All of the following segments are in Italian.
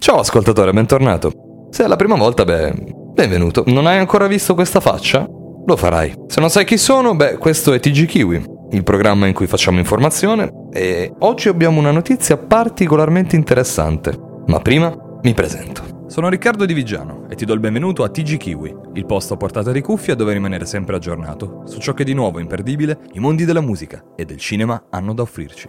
Ciao ascoltatore, bentornato. Se è la prima volta, beh, benvenuto. Non hai ancora visto questa faccia? Lo farai. Se non sai chi sono, beh, questo è TG Kiwi, il programma in cui facciamo informazione e oggi abbiamo una notizia particolarmente interessante. Ma prima mi presento. Sono Riccardo Di Vigiano e ti do il benvenuto a TG Kiwi, il posto a portata di cuffia dove rimanere sempre aggiornato su ciò che di nuovo imperdibile i mondi della musica e del cinema hanno da offrirci.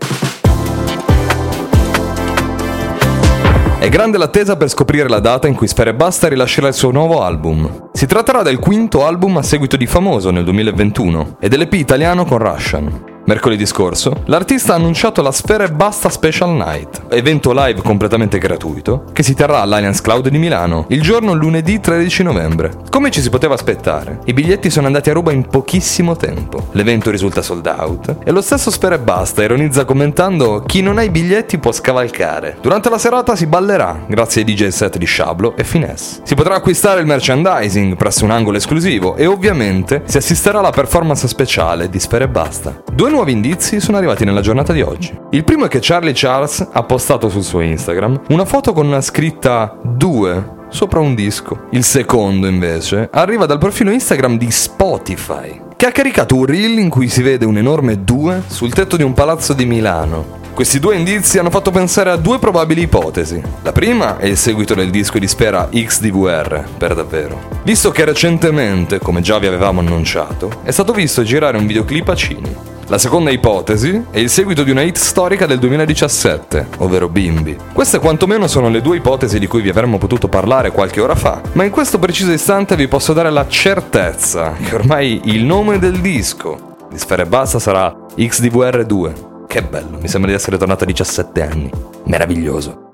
È grande l'attesa per scoprire la data in cui Sfere Basta rilascerà il suo nuovo album. Si tratterà del quinto album a seguito di Famoso nel 2021 e dell'EP italiano con Russian. Mercoledì scorso, l'artista ha annunciato la Sfera e Basta Special Night, evento live completamente gratuito, che si terrà all'Allianz Cloud di Milano il giorno lunedì 13 novembre. Come ci si poteva aspettare, i biglietti sono andati a ruba in pochissimo tempo. L'evento risulta sold out e lo stesso Sfera e Basta ironizza commentando chi non ha i biglietti può scavalcare. Durante la serata si ballerà, grazie ai DJ set di Shablo e Finesse. Si potrà acquistare il merchandising presso un angolo esclusivo e ovviamente si assisterà alla performance speciale di Sfera e Basta. Due nuovi indizi sono arrivati nella giornata di oggi. Il primo è che Charlie Charles ha postato sul suo Instagram una foto con una scritta 2 sopra un disco. Il secondo, invece, arriva dal profilo Instagram di Spotify, che ha caricato un reel in cui si vede un enorme 2 sul tetto di un palazzo di Milano. Questi due indizi hanno fatto pensare a due probabili ipotesi. La prima è il seguito del disco di Spera XDVR, per davvero. Visto che recentemente, come già vi avevamo annunciato, è stato visto girare un videoclip a Cini. La seconda ipotesi è il seguito di una hit storica del 2017, ovvero Bimbi. Queste quantomeno sono le due ipotesi di cui vi avremmo potuto parlare qualche ora fa, ma in questo preciso istante vi posso dare la certezza che ormai il nome del disco di Sfera e Basta sarà XDVR2. Che bello, mi sembra di essere tornato a 17 anni. Meraviglioso.